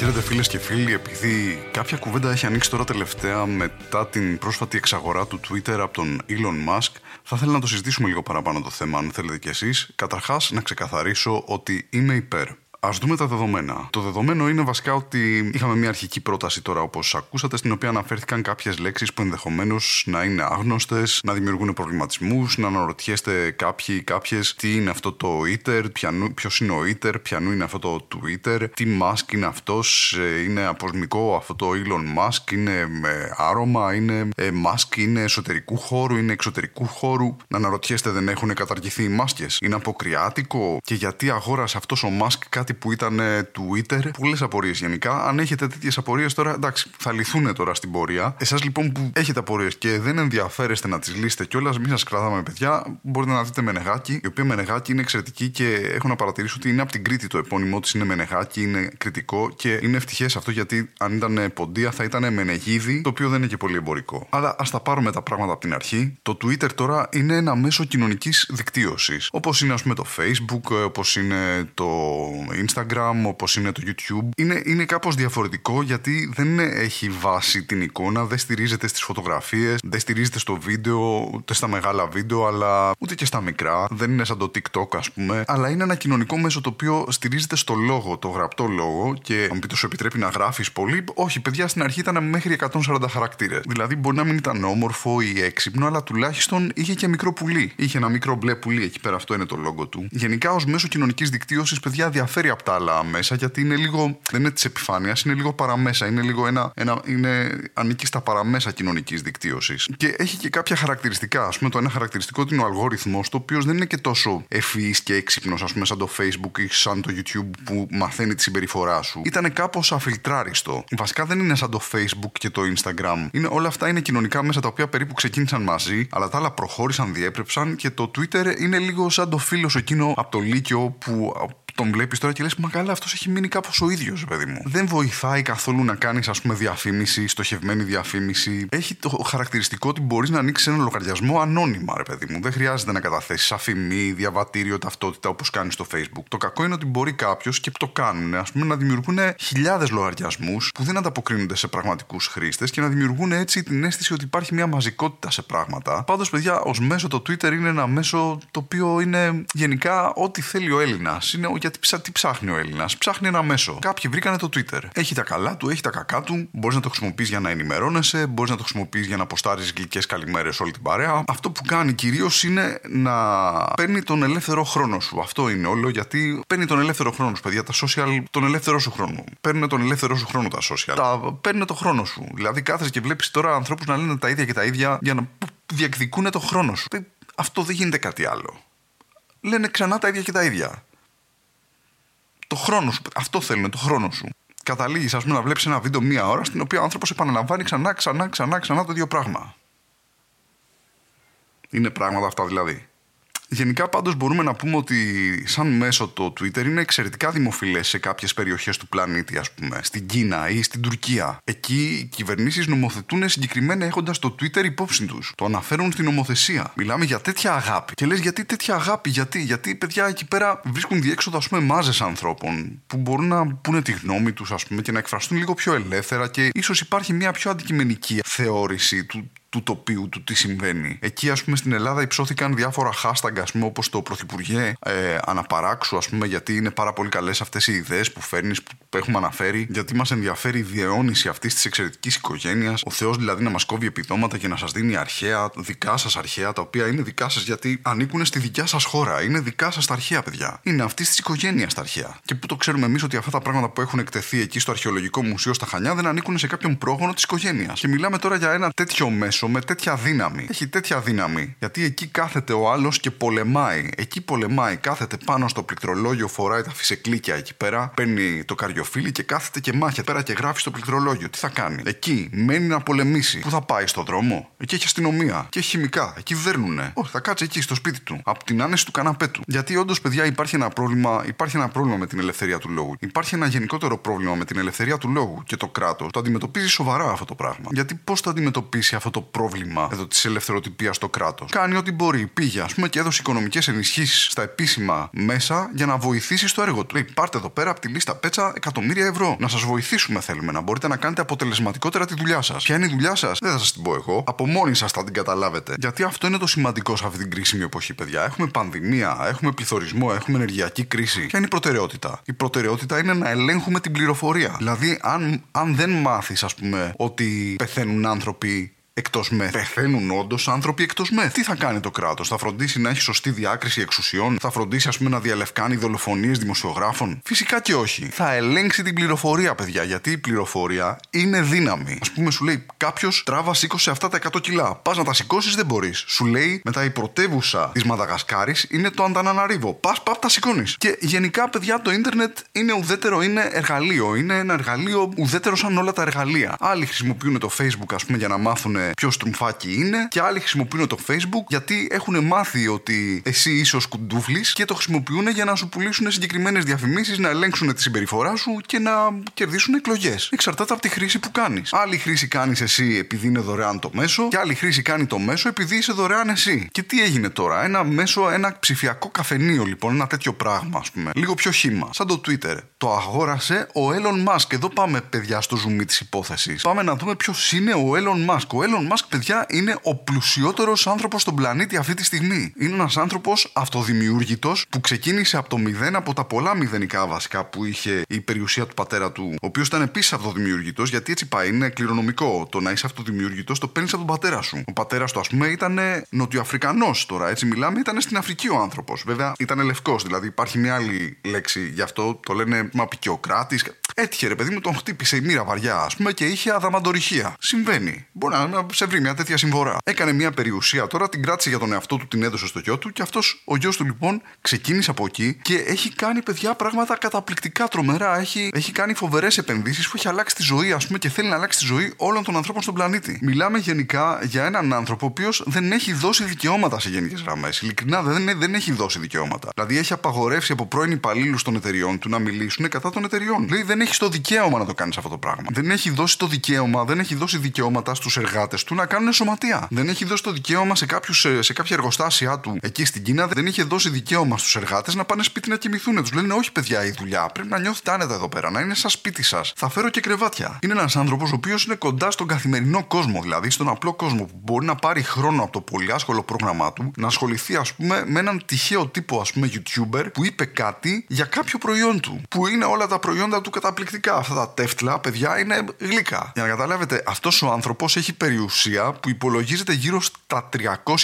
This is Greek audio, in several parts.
Χαίρετε φίλες και φίλοι, επειδή κάποια κουβέντα έχει ανοίξει τώρα τελευταία μετά την πρόσφατη εξαγορά του Twitter από τον Elon Musk, θα ήθελα να το συζητήσουμε λίγο παραπάνω το θέμα, αν θέλετε κι εσείς. Καταρχάς, να ξεκαθαρίσω ότι είμαι υπέρ. Α δούμε τα δεδομένα. Το δεδομένο είναι βασικά ότι είχαμε μια αρχική πρόταση τώρα, όπως ακούσατε, στην οποία αναφέρθηκαν κάποιες λέξεις που ενδεχομένως να είναι άγνωστες, να δημιουργούν προβληματισμούς, να αναρωτιέστε κάποιοι ή κάποιες τι είναι αυτό το Twitter, ποιος είναι ο Twitter, ποιανού είναι αυτό το Twitter, τι Musk είναι αυτός, ε, είναι αποσμικό αυτό το Elon Musk, είναι άρωμα, είναι ε, Musk, είναι εσωτερικού χώρου, είναι εξωτερικού χώρου. Να αναρωτιέστε, δεν έχουν καταργηθεί οι μάσκες, είναι αποκριάτικο; Και γιατί αγόρασε αυτός ο Musk κάτι που ήταν Twitter. Πολλέ απορίες γενικά. Αν έχετε τέτοιες απορίες τώρα, εντάξει, θα λυθούν τώρα στην πορεία. Εσάς λοιπόν που έχετε απορίες και δεν ενδιαφέρεστε να τις λύσετε κιόλας, μην σας κρατάμε παιδιά, μπορείτε να δείτε Μενεγάκη, η οποία Μενεγάκη είναι εξαιρετική και έχω να παρατηρήσω ότι είναι από την Κρήτη το επώνυμό της, είναι Μενεγάκη, είναι κριτικό και είναι ευτυχές αυτό γιατί αν ήταν ποντία θα ήταν Μενεγίδη, το οποίο δεν είναι και πολύ εμπορικό. Αλλά ας τα πάρουμε τα πράγματα από την αρχή. Το Twitter τώρα είναι ένα μέσο κοινωνικής δικτύωσης. Όπως είναι ας πούμε το Facebook, όπως είναι το Instagram, όπως είναι το YouTube. Είναι, είναι κάπως διαφορετικό γιατί δεν έχει βάση την εικόνα, δεν στηρίζεται στις φωτογραφίες, δεν στηρίζεται στο βίντεο, ούτε στα μεγάλα βίντεο, αλλά ούτε και στα μικρά. Δεν είναι σαν το TikTok, ας πούμε. Αλλά είναι ένα κοινωνικό μέσο το οποίο στηρίζεται στο λόγο, το γραπτό λόγο και αν πείτε σου επιτρέπει να γράφεις πολύ. Όχι, παιδιά στην αρχή ήταν μέχρι 140 χαρακτήρες. Δηλαδή μπορεί να μην ήταν όμορφο ή έξυπνο, αλλά τουλάχιστον είχε και μικρό πουλί. Είχε ένα μικρό μπλε πουλί εκεί πέρα, αυτό είναι το λόγο του. Γενικά ως μέσο κοινωνικής δικτύωσης, παιδιά, διαφέρει από τα άλλα μέσα γιατί είναι λίγο. Δεν είναι της επιφάνειας, είναι λίγο παραμέσα. Είναι λίγο ένα. ένα είναι, ανήκει στα παραμέσα κοινωνικής δικτύωσης. Και έχει και κάποια χαρακτηριστικά. Α πούμε, το ένα χαρακτηριστικό είναι ο αλγόριθμος, το οποίος δεν είναι και τόσο ευφυής και έξυπνος, ας πούμε, σαν το Facebook ή σαν το YouTube που μαθαίνει τη συμπεριφορά σου. Ήταν κάπως αφιλτράριστο. Βασικά δεν είναι σαν το Facebook και το Instagram. Είναι, όλα αυτά είναι κοινωνικά μέσα τα οποία περίπου ξεκίνησαν μαζί, αλλά τα άλλα προχώρησαν, διέπρεψαν και το Twitter είναι λίγο σαν το φίλο εκείνο από το Λύκειο που τον βλέπεις τώρα και λες: Μα καλά, αυτός έχει μείνει κάπως ο ίδιος, παιδί μου. Δεν βοηθάει καθόλου να κάνεις, ας πούμε, διαφήμιση, στοχευμένη διαφήμιση. Έχει το χαρακτηριστικό ότι μπορείς να ανοίξεις ένα λογαριασμό ανώνυμα, ρε παιδί μου. Δεν χρειάζεται να καταθέσεις αφημί, διαβατήριο, ταυτότητα όπως κάνεις στο Facebook. Το κακό είναι ότι μπορεί κάποιος και το κάνουν, ας πούμε, να δημιουργούν χιλιάδες λογαριασμούς που δεν ανταποκρίνονται σε πραγματικούς χρήστες και να δημιουργούν έτσι την αίσθηση ότι υπάρχει μια μαζικότητα σε πράγματα. Πάντως, παιδιά, ως μέσο το Twitter είναι ένα μέσο το οποίο είναι γενικά ό,τι θέλει ο Έλληνας. Είναι γιατί τι ψάχνει ο Έλληνας. Ψάχνει ένα μέσο. Κάποιοι βρήκανε το Twitter. Έχει τα καλά του, έχει τα κακά του. Μπορείς να το χρησιμοποιείς για να ενημερώνεσαι, μπορείς να το χρησιμοποιείς για να αποστάρει γλυκές καλημέρες όλη την παρέα. Αυτό που κάνει κυρίως είναι να παίρνει τον ελεύθερο χρόνο σου. Αυτό είναι όλο γιατί παίρνει τον ελεύθερο χρόνο σου, παιδιά. Τα social, τον ελεύθερο σου χρόνο. Παίρνει τον ελεύθερο σου χρόνο τα social. Τα παίρνει το χρόνο σου. Δηλαδή κάθεσαι και βλέπεις τώρα ανθρώπους να λένε τα ίδια και τα ίδια για να διεκδικούν το χρόνο σου. Αυτό δεν γίνεται κάτι άλλο. Λένε ξανά τα ίδια και τα ίδια το χρόνος σου. Αυτό θέλουν, το χρόνο σου. Καταλήγεις, ας πούμε, να βλέπεις ένα βίντεο μία ώρα στην οποία ο άνθρωπος επαναλαμβάνει ξανά, ξανά, ξανά, ξανά το ίδιο πράγμα. Είναι πράγματα αυτά δηλαδή. Γενικά πάντως μπορούμε να πούμε ότι σαν μέσο το Twitter είναι εξαιρετικά δημοφιλές σε κάποιες περιοχές του πλανήτη ας πούμε, στην Κίνα ή στην Τουρκία. Εκεί οι κυβερνήσεις νομοθετούν συγκεκριμένα έχοντας το Twitter υπόψη τους. Το αναφέρουν στην νομοθεσία. Μιλάμε για τέτοια αγάπη. Και λες γιατί τέτοια αγάπη, γιατί, γιατί παιδιά εκεί πέρα βρίσκουν διέξοδο ας πούμε μάζες ανθρώπων που μπορούν να πούνε τη γνώμη τους ας πούμε και να εκφραστούν λίγο πιο ελεύθερα και ίσως υπάρχει μια πιο αντικειμενική θεώρηση του του τοπίου, του τι συμβαίνει. Εκεί, ας πούμε, στην Ελλάδα υψώθηκαν διάφορα hashtag, ας πούμε, όπως το Πρωθυπουργέ ε, Αναπαράξου, ας πούμε, γιατί είναι πάρα πολύ καλές αυτές οι ιδέες που φέρνεις, που έχουμε αναφέρει, γιατί μας ενδιαφέρει η διαιώνιση αυτής της εξαιρετικής οικογένειας. Ο Θεός δηλαδή να μας κόβει επιδόματα και να σας δίνει αρχαία, δικά σας αρχαία, τα οποία είναι δικά σας γιατί ανήκουν στη δικιά σας χώρα. Είναι δικά σας τα αρχαία, παιδιά. Είναι αυτής της οικογένειας τα αρχαία. Και που το ξέρουμε εμείς ότι αυτά τα πράγματα που έχουν εκτεθεί εκεί στο Αρχαιολογικό Μουσείο στα Χανιά δεν ανήκουν σε κάποιον πρόγονο της οικογένειας. Και μιλάμε τώρα για ένα τέτοιο μέσο μέσο με τέτοια δύναμη. Έχει τέτοια δύναμη. Γιατί εκεί κάθεται ο άλλος και πολεμάει. Εκεί πολεμάει. Κάθεται πάνω στο πληκτρολόγιο, φοράει τα φυσεκλίκια εκεί πέρα, παίρνει το καριοφίλι και κάθεται και μάχεται πέρα και γράφει στο πληκτρολόγιο. Τι θα κάνει; Εκεί μένει να πολεμήσει. Πού θα πάει στο δρόμο; Εκεί έχει αστυνομία. Και έχει χημικά. Εκεί δέρνουνε. Όχι, θα κάτσει εκεί στο σπίτι του. Από την άνεση του καναπέ του. Γιατί όντως, παιδιά, υπάρχει ένα πρόβλημα, υπάρχει ένα πρόβλημα με την ελευθερία του λόγου. Υπάρχει ένα γενικότερο πρόβλημα με την ελευθερία του λόγου και το κράτος το αντιμετωπίζει σοβαρά αυτό το πράγμα. Γιατί πώς θα αντιμετωπίσει αυτό το πρόβλημα εδώ της ελευθεροτυπίας στο κράτος. Κάνει ό,τι μπορεί. Πήγε, ας πούμε, και έδωσε οικονομικές ενισχύσεις στα επίσημα μέσα για να βοηθήσει στο έργο του. Λέει, πάρτε εδώ πέρα από τη λίστα πέτσα εκατομμύρια ευρώ. Να σας βοηθήσουμε θέλουμε να μπορείτε να κάνετε αποτελεσματικότερα τη δουλειά σας. Ποια είναι η δουλειά σας, δεν θα σας την πω εγώ. Από μόνοι σας θα την καταλάβετε. Γιατί αυτό είναι το σημαντικό σε αυτή την κρίσιμη εποχή, παιδιά. Έχουμε πανδημία, έχουμε πληθωρισμό, έχουμε ενεργειακή κρίση. Ποια είναι η προτεραιότητα; Η προτεραιότητα είναι να ελέγχουμε την πληροφορία. Δηλαδή, αν, αν δεν μάθεις, ας πούμε, ότι πεθαίνουν άνθρωποι εκτός μεθ. Πεθαίνουν όντως άνθρωποι εκτός μεθ. Τι θα κάνει το κράτος, θα φροντίσει να έχει σωστή διάκριση εξουσιών, θα φροντίσει ας πούμε να διαλευκάνει δολοφονίες δημοσιογράφων; Φυσικά και όχι. Θα ελέγξει την πληροφορία, παιδιά, γιατί η πληροφορία είναι δύναμη. Α πούμε, σου λέει κάποιος τράβα σήκωσε αυτά τα 100 κιλά. Πας να τα σηκώσεις δεν μπορείς. Σου λέει μετά η πρωτεύουσα της Μαδαγασκάρης είναι το Ανταναναρίβο. Πας, πα, τα σηκώνεις. Και γενικά, παιδιά, το ίντερνετ είναι ουδέτερο, είναι εργαλείο. Είναι ένα εργαλείο ουδέτερο σαν όλα τα εργαλεία. Άλλοι χρησιμοποιούν το Facebook, ας πούμε, για να μάθουν ποιος στρουμφάκι είναι και άλλοι χρησιμοποιούν το Facebook γιατί έχουν μάθει ότι εσύ είσαι ο σκουντούφλης και το χρησιμοποιούν για να σου πουλήσουν συγκεκριμένες διαφημίσεις, να ελέγξουν τη συμπεριφορά σου και να κερδίσουν εκλογές. Εξαρτάται από τη χρήση που κάνεις. Άλλη χρήση κάνεις εσύ επειδή είναι δωρεάν το μέσο και άλλη χρήση κάνει το μέσο επειδή είσαι δωρεάν εσύ. Και τι έγινε τώρα, ένα μέσο, ένα ψηφιακό καφενείο λοιπόν, ένα τέτοιο πράγμα ας πούμε. Λίγο πιο χήμα, σαν το Twitter. Το αγόρασε ο Elon Musk. Εδώ πάμε παιδιά στο zoom της υπόθεσης. Πάμε να δούμε ποιος είναι ο Elon Musk. Ο Elon Musk, παιδιά, είναι ο πλουσιότερος άνθρωπος στον πλανήτη αυτή τη στιγμή. Είναι ένας άνθρωπος αυτοδημιούργητος που ξεκίνησε από το μηδέν, από τα πολλά μηδενικά βασικά που είχε η περιουσία του πατέρα του, ο οποίος ήταν επίσης αυτοδημιούργητος, γιατί έτσι πάει, είναι κληρονομικό. Το να είσαι αυτοδημιούργητος το παίρνεις από τον πατέρα σου. Ο πατέρας του, ας πούμε, ήταν νοτιοαφρικανός τώρα, έτσι μιλάμε, ήταν στην Αφρική ο άνθρωπος. Βέβαια, ήταν λευκός, δηλαδή υπάρχει μια άλλη λέξη γι' αυτό, το λένε μαπικιοκράτης. Έτυχε ρε παιδί μου, τον χτύπησε η μοίρα βαριά, ας πούμε, και είχε αδαμαντορυχία. Συμβαίνει. Μπορεί να σε βρει μια τέτοια συμφορά. Έκανε μια περιουσία τώρα, την κράτησε για τον εαυτό του, την έδωσε στο γιο του και αυτός ο γιος του λοιπόν ξεκίνησε από εκεί και έχει κάνει παιδιά πράγματα καταπληκτικά τρομερά. Έχει, έχει κάνει φοβερές επενδύσεις που έχει αλλάξει τη ζωή, ας πούμε, και θέλει να αλλάξει τη ζωή όλων των ανθρώπων στον πλανήτη. Μιλάμε γενικά για έναν άνθρωπο ο οποίος δεν έχει δώσει δικαιώματα σε γενικές γραμμές. Ειλικρινά δεν, δεν έχει δώσει δικαιώματα. Δηλαδή έχει απαγορεύσει από πρώην υπαλλήλους των εταιριών του να μιλήσουν κατά των εταιριών. Δηλαδή δεν έχεις το δικαίωμα να το κάνεις αυτό το πράγμα. Δεν έχει δώσει το δικαίωμα, δεν έχει δώσει δικαιώματα στους εργάτες του να κάνουν σωματεία. Δεν έχει δώσει το δικαίωμα σε, κάποιους, σε, σε κάποια εργοστάσια του εκεί στην Κίνα, δεν είχε δώσει δικαίωμα στους εργάτες να πάνε σπίτι να κοιμηθούν. Τους λένε Όχι, παιδιά, η δουλειά πρέπει να νιώθετε άνετα εδώ πέρα, να είναι σαν σπίτι σας. Θα φέρω και κρεβάτια. Είναι ένας άνθρωπος ο οποίος είναι κοντά στον καθημερινό κόσμο, δηλαδή στον απλό κόσμο που μπορεί να πάρει χρόνο από το πολύ άσχολο πρόγραμμά του να ασχοληθεί, ας πούμε, με έναν τυχαίο τύπο, ας πούμε, YouTuber που είπε κάτι για κάποιο προϊόν του. Που είναι όλα τα προϊόντα του καταπληκτικά. Αυτά τα τεύτλα, παιδιά, είναι γλυκά. Για να καταλάβετε, αυτός ο άνθρωπος έχει περιουσία που υπολογίζεται γύρω στα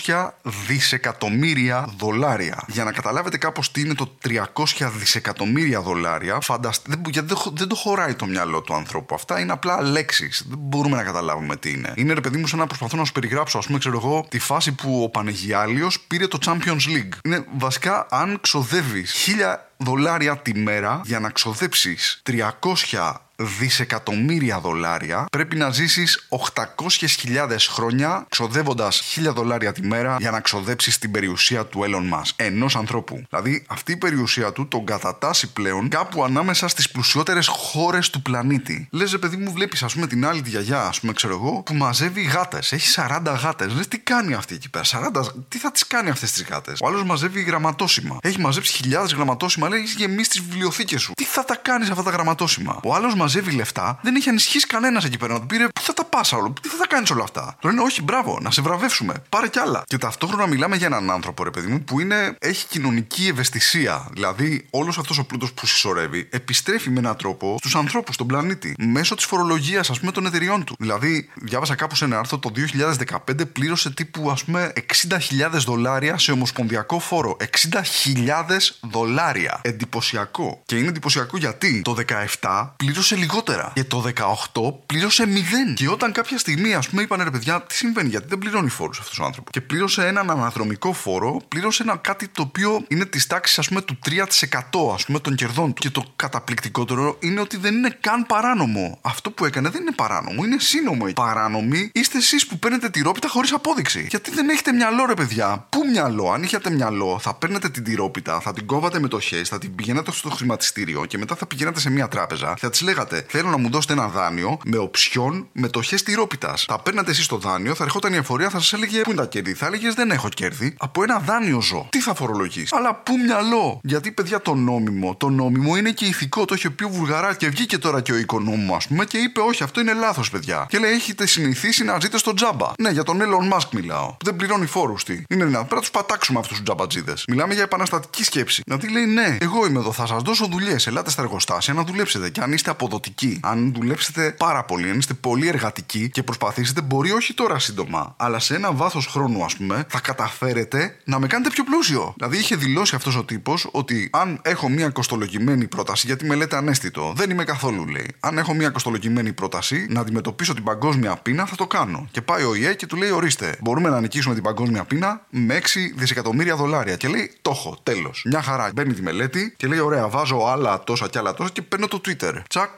300 δισεκατομμύρια δολάρια. Για να καταλάβετε κάπως τι είναι το 300 δισεκατομμύρια δολάρια, φανταστείτε, γιατί δεν το χωράει το μυαλό του ανθρώπου. Αυτά είναι απλά λέξεις. Δεν μπορούμε να καταλάβουμε τι είναι. Είναι ρε παιδί μου σαν να προσπαθώ να σου περιγράψω, ας πούμε, ξέρω εγώ, τη φάση που ο Πανεγιάλιο πήρε το Champions League. Είναι βασικά αν ξοδεύεις χίλια δολάρια τη μέρα για να ξοδέψεις 300 δισεκατομμύρια δολάρια, πρέπει να ζήσεις 800.000 χρόνια ξοδεύοντας 1000 δολάρια τη μέρα για να ξοδέψεις την περιουσία του Elon Musk. Ενός ανθρώπου. Δηλαδή αυτή η περιουσία του τον κατατάσσει πλέον κάπου ανάμεσα στις πλουσιότερες χώρες του πλανήτη. Λες ρε παιδί μου βλέπεις ας πούμε την άλλη τη γιαγιά ας πούμε ξέρω εγώ που μαζεύει γάτες. Έχει 40 γάτες. Λες τι κάνει αυτή εκεί πέρα; 40... Τι θα τις κάνει αυτές τις γάτες; Ο άλλος μαζεύει γραμματόσημα. Έχει μαζέψει χιλιάδες γραμματόσημα λέει έχεις γεμίσει τις βιβλιοθήκες σου. Τι θα τα κάνεις αυτά τα γραμματόσημα; Ο άλλος μαζεύει λεφτά, δεν έχει ανισχύσει κανένας εκεί πέρα να του πήρε. Πού θα τα πάσα όλο, τι θα τα κάνεις όλα αυτά; Του λένε Όχι, μπράβο, να σε βραβεύσουμε. Πάρε κι άλλα. Και ταυτόχρονα μιλάμε για έναν άνθρωπο, ρε παιδί μου, που είναι, έχει κοινωνική ευαισθησία. Δηλαδή, όλος αυτός ο πλούτος που συσσωρεύει επιστρέφει με έναν τρόπο στους ανθρώπους, στον πλανήτη. Μέσω της φορολογίας, ας πούμε, των εταιριών του. Δηλαδή, διάβασα κάπου σε ένα άρθρο το 2015 πλήρωσε τύπου, ας πούμε, 60.000 δολάρια σε ομοσπονδιακό φόρο. 60.000 δολάρια. Εντυπωσιακό. Και είναι εντυπωσιακό γιατί το 17 πλήρωσε πλήρωσε λιγότερα. Και το 18 πλήρωσε 0. Και όταν κάποια στιγμή, ας πούμε, είπαν ρε παιδιά, τι συμβαίνει, γιατί δεν πληρώνει φόρους αυτός ο άνθρωπος. Και πλήρωσε έναν αναδρομικό φόρο, πλήρωσε ένα κάτι το οποίο είναι της τάξης, ας πούμε, του 3% ας πούμε των κερδών του. Και το καταπληκτικότερο είναι ότι δεν είναι καν παράνομο. Αυτό που έκανε δεν είναι παράνομο, είναι σύνομο. Παράνομοι είστε εσείς που παίρνετε τυρόπιτα χωρίς απόδειξη. Γιατί δεν έχετε μυαλό, ρε παιδιά. Πού μυαλό, αν είχατε μυαλό, θα παίρνετε την τυρόπιτα, θα την κόβατε με το χέρι, θα την πηγαίνατε στο χρηματιστήριο και μετά θα πηγαίνατε σε μια τράπεζα και θα της λέγατε Θέλω να μου δώσετε ένα δάνειο με οψιόν μετοχέ τυρόπιτας. Θα παίρνατε εσείς το δάνειο, θα ερχόταν η εφορία, θα σας έλεγε Πού είναι τα κέρδη; Θα έλεγες Δεν έχω κέρδη. Από ένα δάνειο ζω. Τι θα φορολογήσει. Αλλά πού μυαλό; Γιατί παιδιά το νόμιμο, το νόμιμο είναι και ηθικό. Το έχει πει ο Βουλγαράς και βγήκε τώρα και ο οικονόμου, ας πούμε, και είπε Όχι, αυτό είναι λάθος, παιδιά. Και λέει Έχετε συνηθίσει να ζείτε στο τζάμπα. Ναι, για τον Elon Musk μιλάω. Που δεν πληρώνει φόρους. Τι. Είναι δυνατόν. Πρέπει να τους πατάξουμε αυτούς τους τζαμπατζίδες. Μιλάμε για επαναστατική σκέψη. Δηλαδή λέει Ναι, εγώ είμαι εδώ, θα σας δώσω δουλειές. Ελάτε στα εργοστάσια να δουλέψετε. Και αν είστε αποδοτικοί, αν δουλέψετε πάρα πολύ, αν είστε πολύ εργατικοί και προσπαθήσετε, μπορεί όχι τώρα σύντομα, αλλά σε ένα βάθος χρόνου, ας πούμε, θα καταφέρετε να με κάνετε πιο πλούσιο. Δηλαδή είχε δηλώσει αυτός ο τύπος ότι αν έχω μια κοστολογημένη πρόταση, γιατί με λέτε ανέστητο, δεν είμαι καθόλου λέει. Αν έχω μια κοστολογημένη πρόταση να αντιμετωπίσω την παγκόσμια πείνα, θα το κάνω. Και πάει ο ΙΕ και του λέει: Ορίστε, μπορούμε να νικήσουμε την παγκόσμια πείνα με 6 δισεκατομμύρια δολάρια. Και λέει: Το έχω, τέλος. Μια χαρά. Παίρνει τη μελέτη και λέει: Ωραία, βάζω άλλα τόσα και άλλα τόσα και παίρνω το Twitter. Τσακ.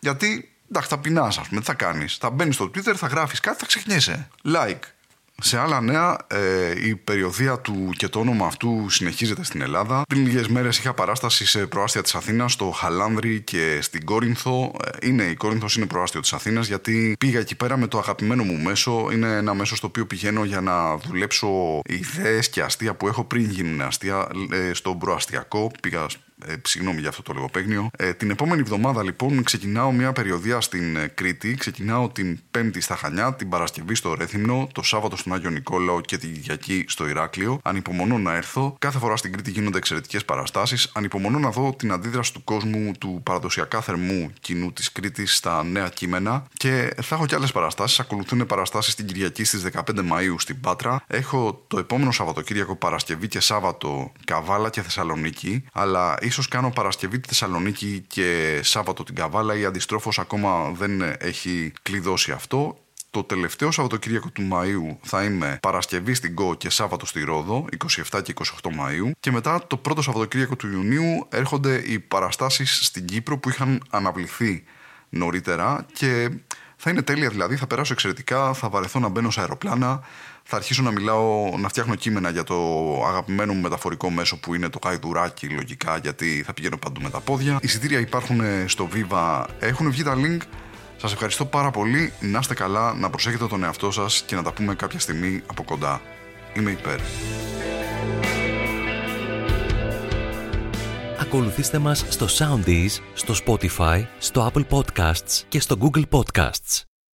Γιατί εντάξει, θα πεινάς, ας πούμε, τι θα κάνεις. Θα μπαίνεις στο Twitter, θα γράφεις κάτι, θα ξεχνιέσαι. Like. Σε άλλα νέα, ε, η περιοδία του και το όνομα αυτού συνεχίζεται στην Ελλάδα. Πριν λίγες μέρες είχα παράσταση σε προάστια της Αθήνας, στο Χαλάνδρη και στην Κόρινθο. Ε, είναι η Κόρινθος, είναι προάστιο της Αθήνας, γιατί πήγα εκεί πέρα με το αγαπημένο μου μέσο. Είναι ένα μέσο στο οποίο πηγαίνω για να δουλέψω ιδέες και αστεία που έχω πριν γίνουν αστεία. Ε, στο προαστιακό πήγα ε, συγγνώμη για αυτό το λογοπαίγνιο. Ε, την επόμενη εβδομάδα λοιπόν ξεκινάω μια περιοδία στην ε, Κρήτη. Ξεκινάω την Πέμπτη στα Χανιά, την Παρασκευή στο Ρέθυμνο, το Σάββατο στον Άγιο Νικόλαο και την Κυριακή στο Ηράκλειο. Ανυπομονώ να έρθω. Κάθε φορά στην Κρήτη γίνονται εξαιρετικές παραστάσεις. Ανυπομονώ να δω την αντίδραση του κόσμου του παραδοσιακά θερμού κοινού της Κρήτης στα νέα κείμενα. Και θα έχω και άλλες παραστάσεις. Ακολουθούν παραστάσεις την Κυριακή στις 15 Μαου στην Πάτρα. Έχω το επόμενο Σαββατοκύριακο Παρασκευή και Σάββατο Καβάλα και Θεσσαλονίκη. Αλλά ίσως κάνω Παρασκευή τη Θεσσαλονίκη και Σάββατο την Καβάλα ή αντιστρόφως ακόμα δεν έχει κλειδώσει αυτό. Το τελευταίο Σαββατοκύριακο του Μαΐου θα είμαι Παρασκευή στην ΚΟ και Σάββατο στη Ρόδο, 27 και 28 Μαΐου. Και μετά το πρώτο Σαββατοκύριακο του Ιουνίου έρχονται οι παραστάσεις στην Κύπρο που είχαν αναβληθεί νωρίτερα και θα είναι τέλεια δηλαδή, θα περάσω εξαιρετικά, θα βαρεθώ να μπαίνω σε αεροπλάνα, θα αρχίσω να μιλάω, να φτιάχνω κείμενα για το αγαπημένο μου μεταφορικό μέσο που είναι το καϊδουράκι λογικά γιατί θα πηγαίνω παντού με τα πόδια. Εισιτήρια υπάρχουν στο Viva, έχουν βγει τα link. Σας ευχαριστώ πάρα πολύ, να είστε καλά, να προσέχετε τον εαυτό σας και να τα πούμε κάποια στιγμή από κοντά. Είμαι υπέρ. Ακολουθήστε μας στο Soundees, στο Spotify, στο Apple Podcasts και στο Google Podcasts.